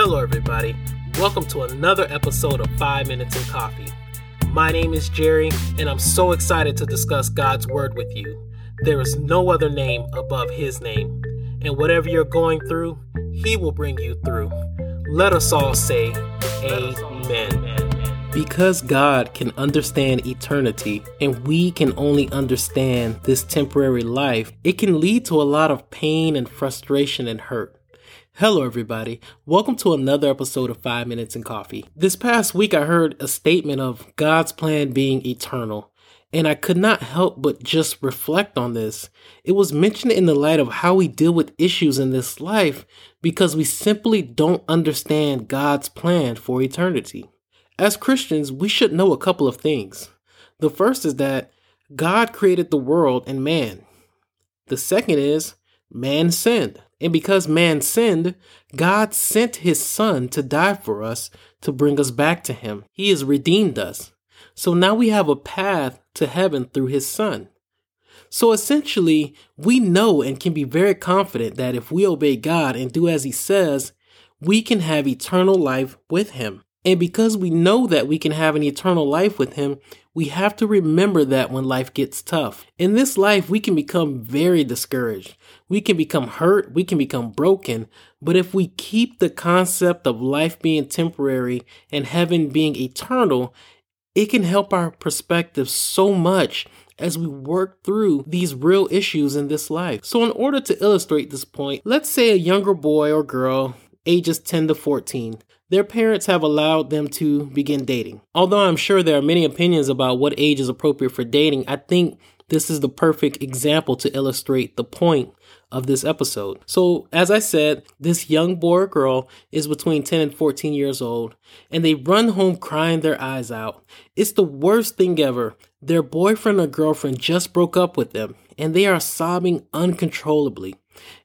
Hello, everybody. Welcome to another episode of 5 Minutes in Coffee. My name is Jerry, and I'm so excited to discuss God's Word with you. There is no other name above His name, and whatever you're going through, He will bring you through. Let us all say, Amen. Because God can understand eternity and we can only understand this temporary life, it can lead to a lot of pain and frustration and hurt. Hello, everybody. Welcome to another episode of 5 Minutes in Coffee. This past week, I heard a statement of God's plan being eternal, and I could not help but just reflect on this. It was mentioned in the light of how we deal with issues in this life because we simply don't understand God's plan for eternity. As Christians, we should know a couple of things. The first is that God created the world and man. The second is man sinned. And because man sinned, God sent his son to die for us to bring us back to him. He has redeemed us. So now we have a path to heaven through his son. So essentially, we know and can be very confident that if we obey God and do as he says, we can have eternal life with him. And because we know that we can have an eternal life with Him, we have to remember that when life gets tough. In this life, we can become very discouraged. We can become hurt. We can become broken. But if we keep the concept of life being temporary and heaven being eternal, it can help our perspective so much as we work through these real issues in this life. So, in order to illustrate this point, let's say a younger boy or girl, ages 10 to 14, their parents have allowed them to begin dating. Although I'm sure there are many opinions about what age is appropriate for dating, I think this is the perfect example to illustrate the point of this episode. So, as I said, this young boy or girl is between 10 and 14 years old, and they run home crying their eyes out. It's the worst thing ever. Their boyfriend or girlfriend just broke up with them, and they are sobbing uncontrollably.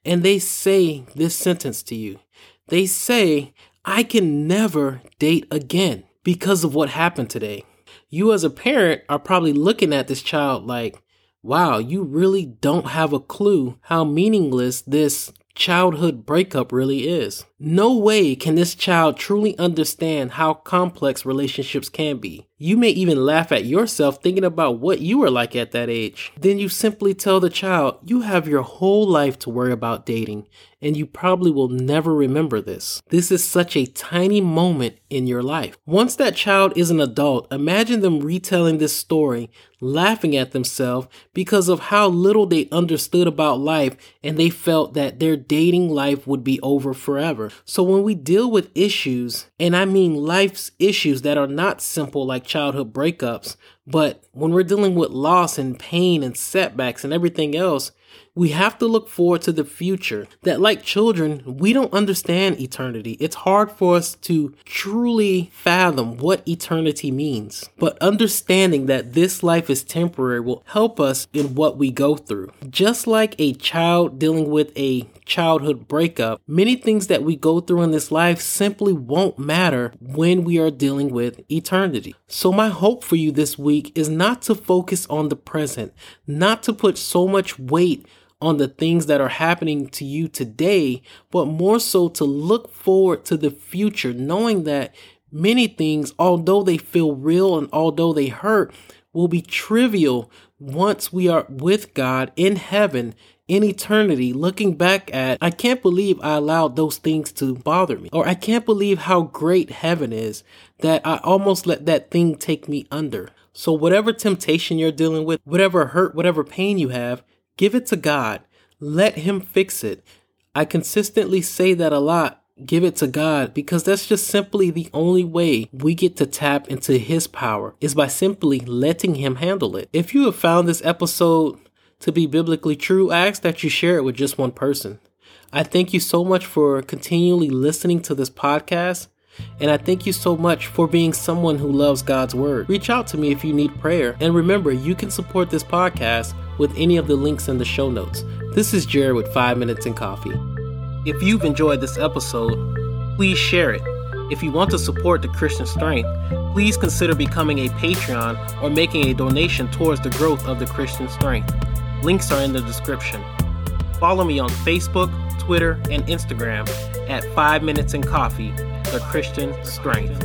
And they say this sentence to you. They say, I can never date again because of what happened today. You, as a parent, are probably looking at this child like, wow, you really don't have a clue how meaningless this childhood breakup really is. No way can this child truly understand how complex relationships can be. You may even laugh at yourself thinking about what you were like at that age. Then you simply tell the child, you have your whole life to worry about dating, and you probably will never remember this. This is such a tiny moment in your life. Once that child is an adult, imagine them retelling this story, laughing at themselves because of how little they understood about life and they felt that their dating life would be over forever. So when we deal with issues, and I mean life's issues that are not simple like childhood breakups, but when we're dealing with loss and pain and setbacks and everything else, we have to look forward to the future. That, like children, we don't understand eternity. It's hard for us to truly fathom what eternity means. But understanding that this life is temporary will help us in what we go through. Just like a child dealing with a childhood breakup, many things that we go through in this life simply won't matter when we are dealing with eternity. So, my hope for you this week is not to focus on the present, not to put so much weight on the things that are happening to you today, but more so to look forward to the future, knowing that many things, although they feel real and although they hurt, will be trivial once we are with God in heaven in eternity, looking back at, I can't believe I allowed those things to bother me. Or I can't believe how great heaven is that I almost let that thing take me under. So, whatever temptation you're dealing with, whatever hurt, whatever pain you have, Give it to God. Let Him fix it. I consistently say that a lot. Give it to God because that's just simply the only way we get to tap into His power is by simply letting Him handle it. If you have found this episode to be biblically true, I ask that you share it with just one person. I thank you so much for continually listening to this podcast. And I thank you so much for being someone who loves God's Word. Reach out to me if you need prayer. And remember, you can support this podcast with any of the links in the show notes. This is Jared with 5 Minutes and Coffee. If you've enjoyed this episode, please share it. If you want to support the Christian Strength, please consider becoming a Patreon or making a donation towards the growth of the Christian Strength. Links are in the description. Follow me on Facebook, Twitter, and Instagram at 5 Minutes and Coffee, the Christian Strength.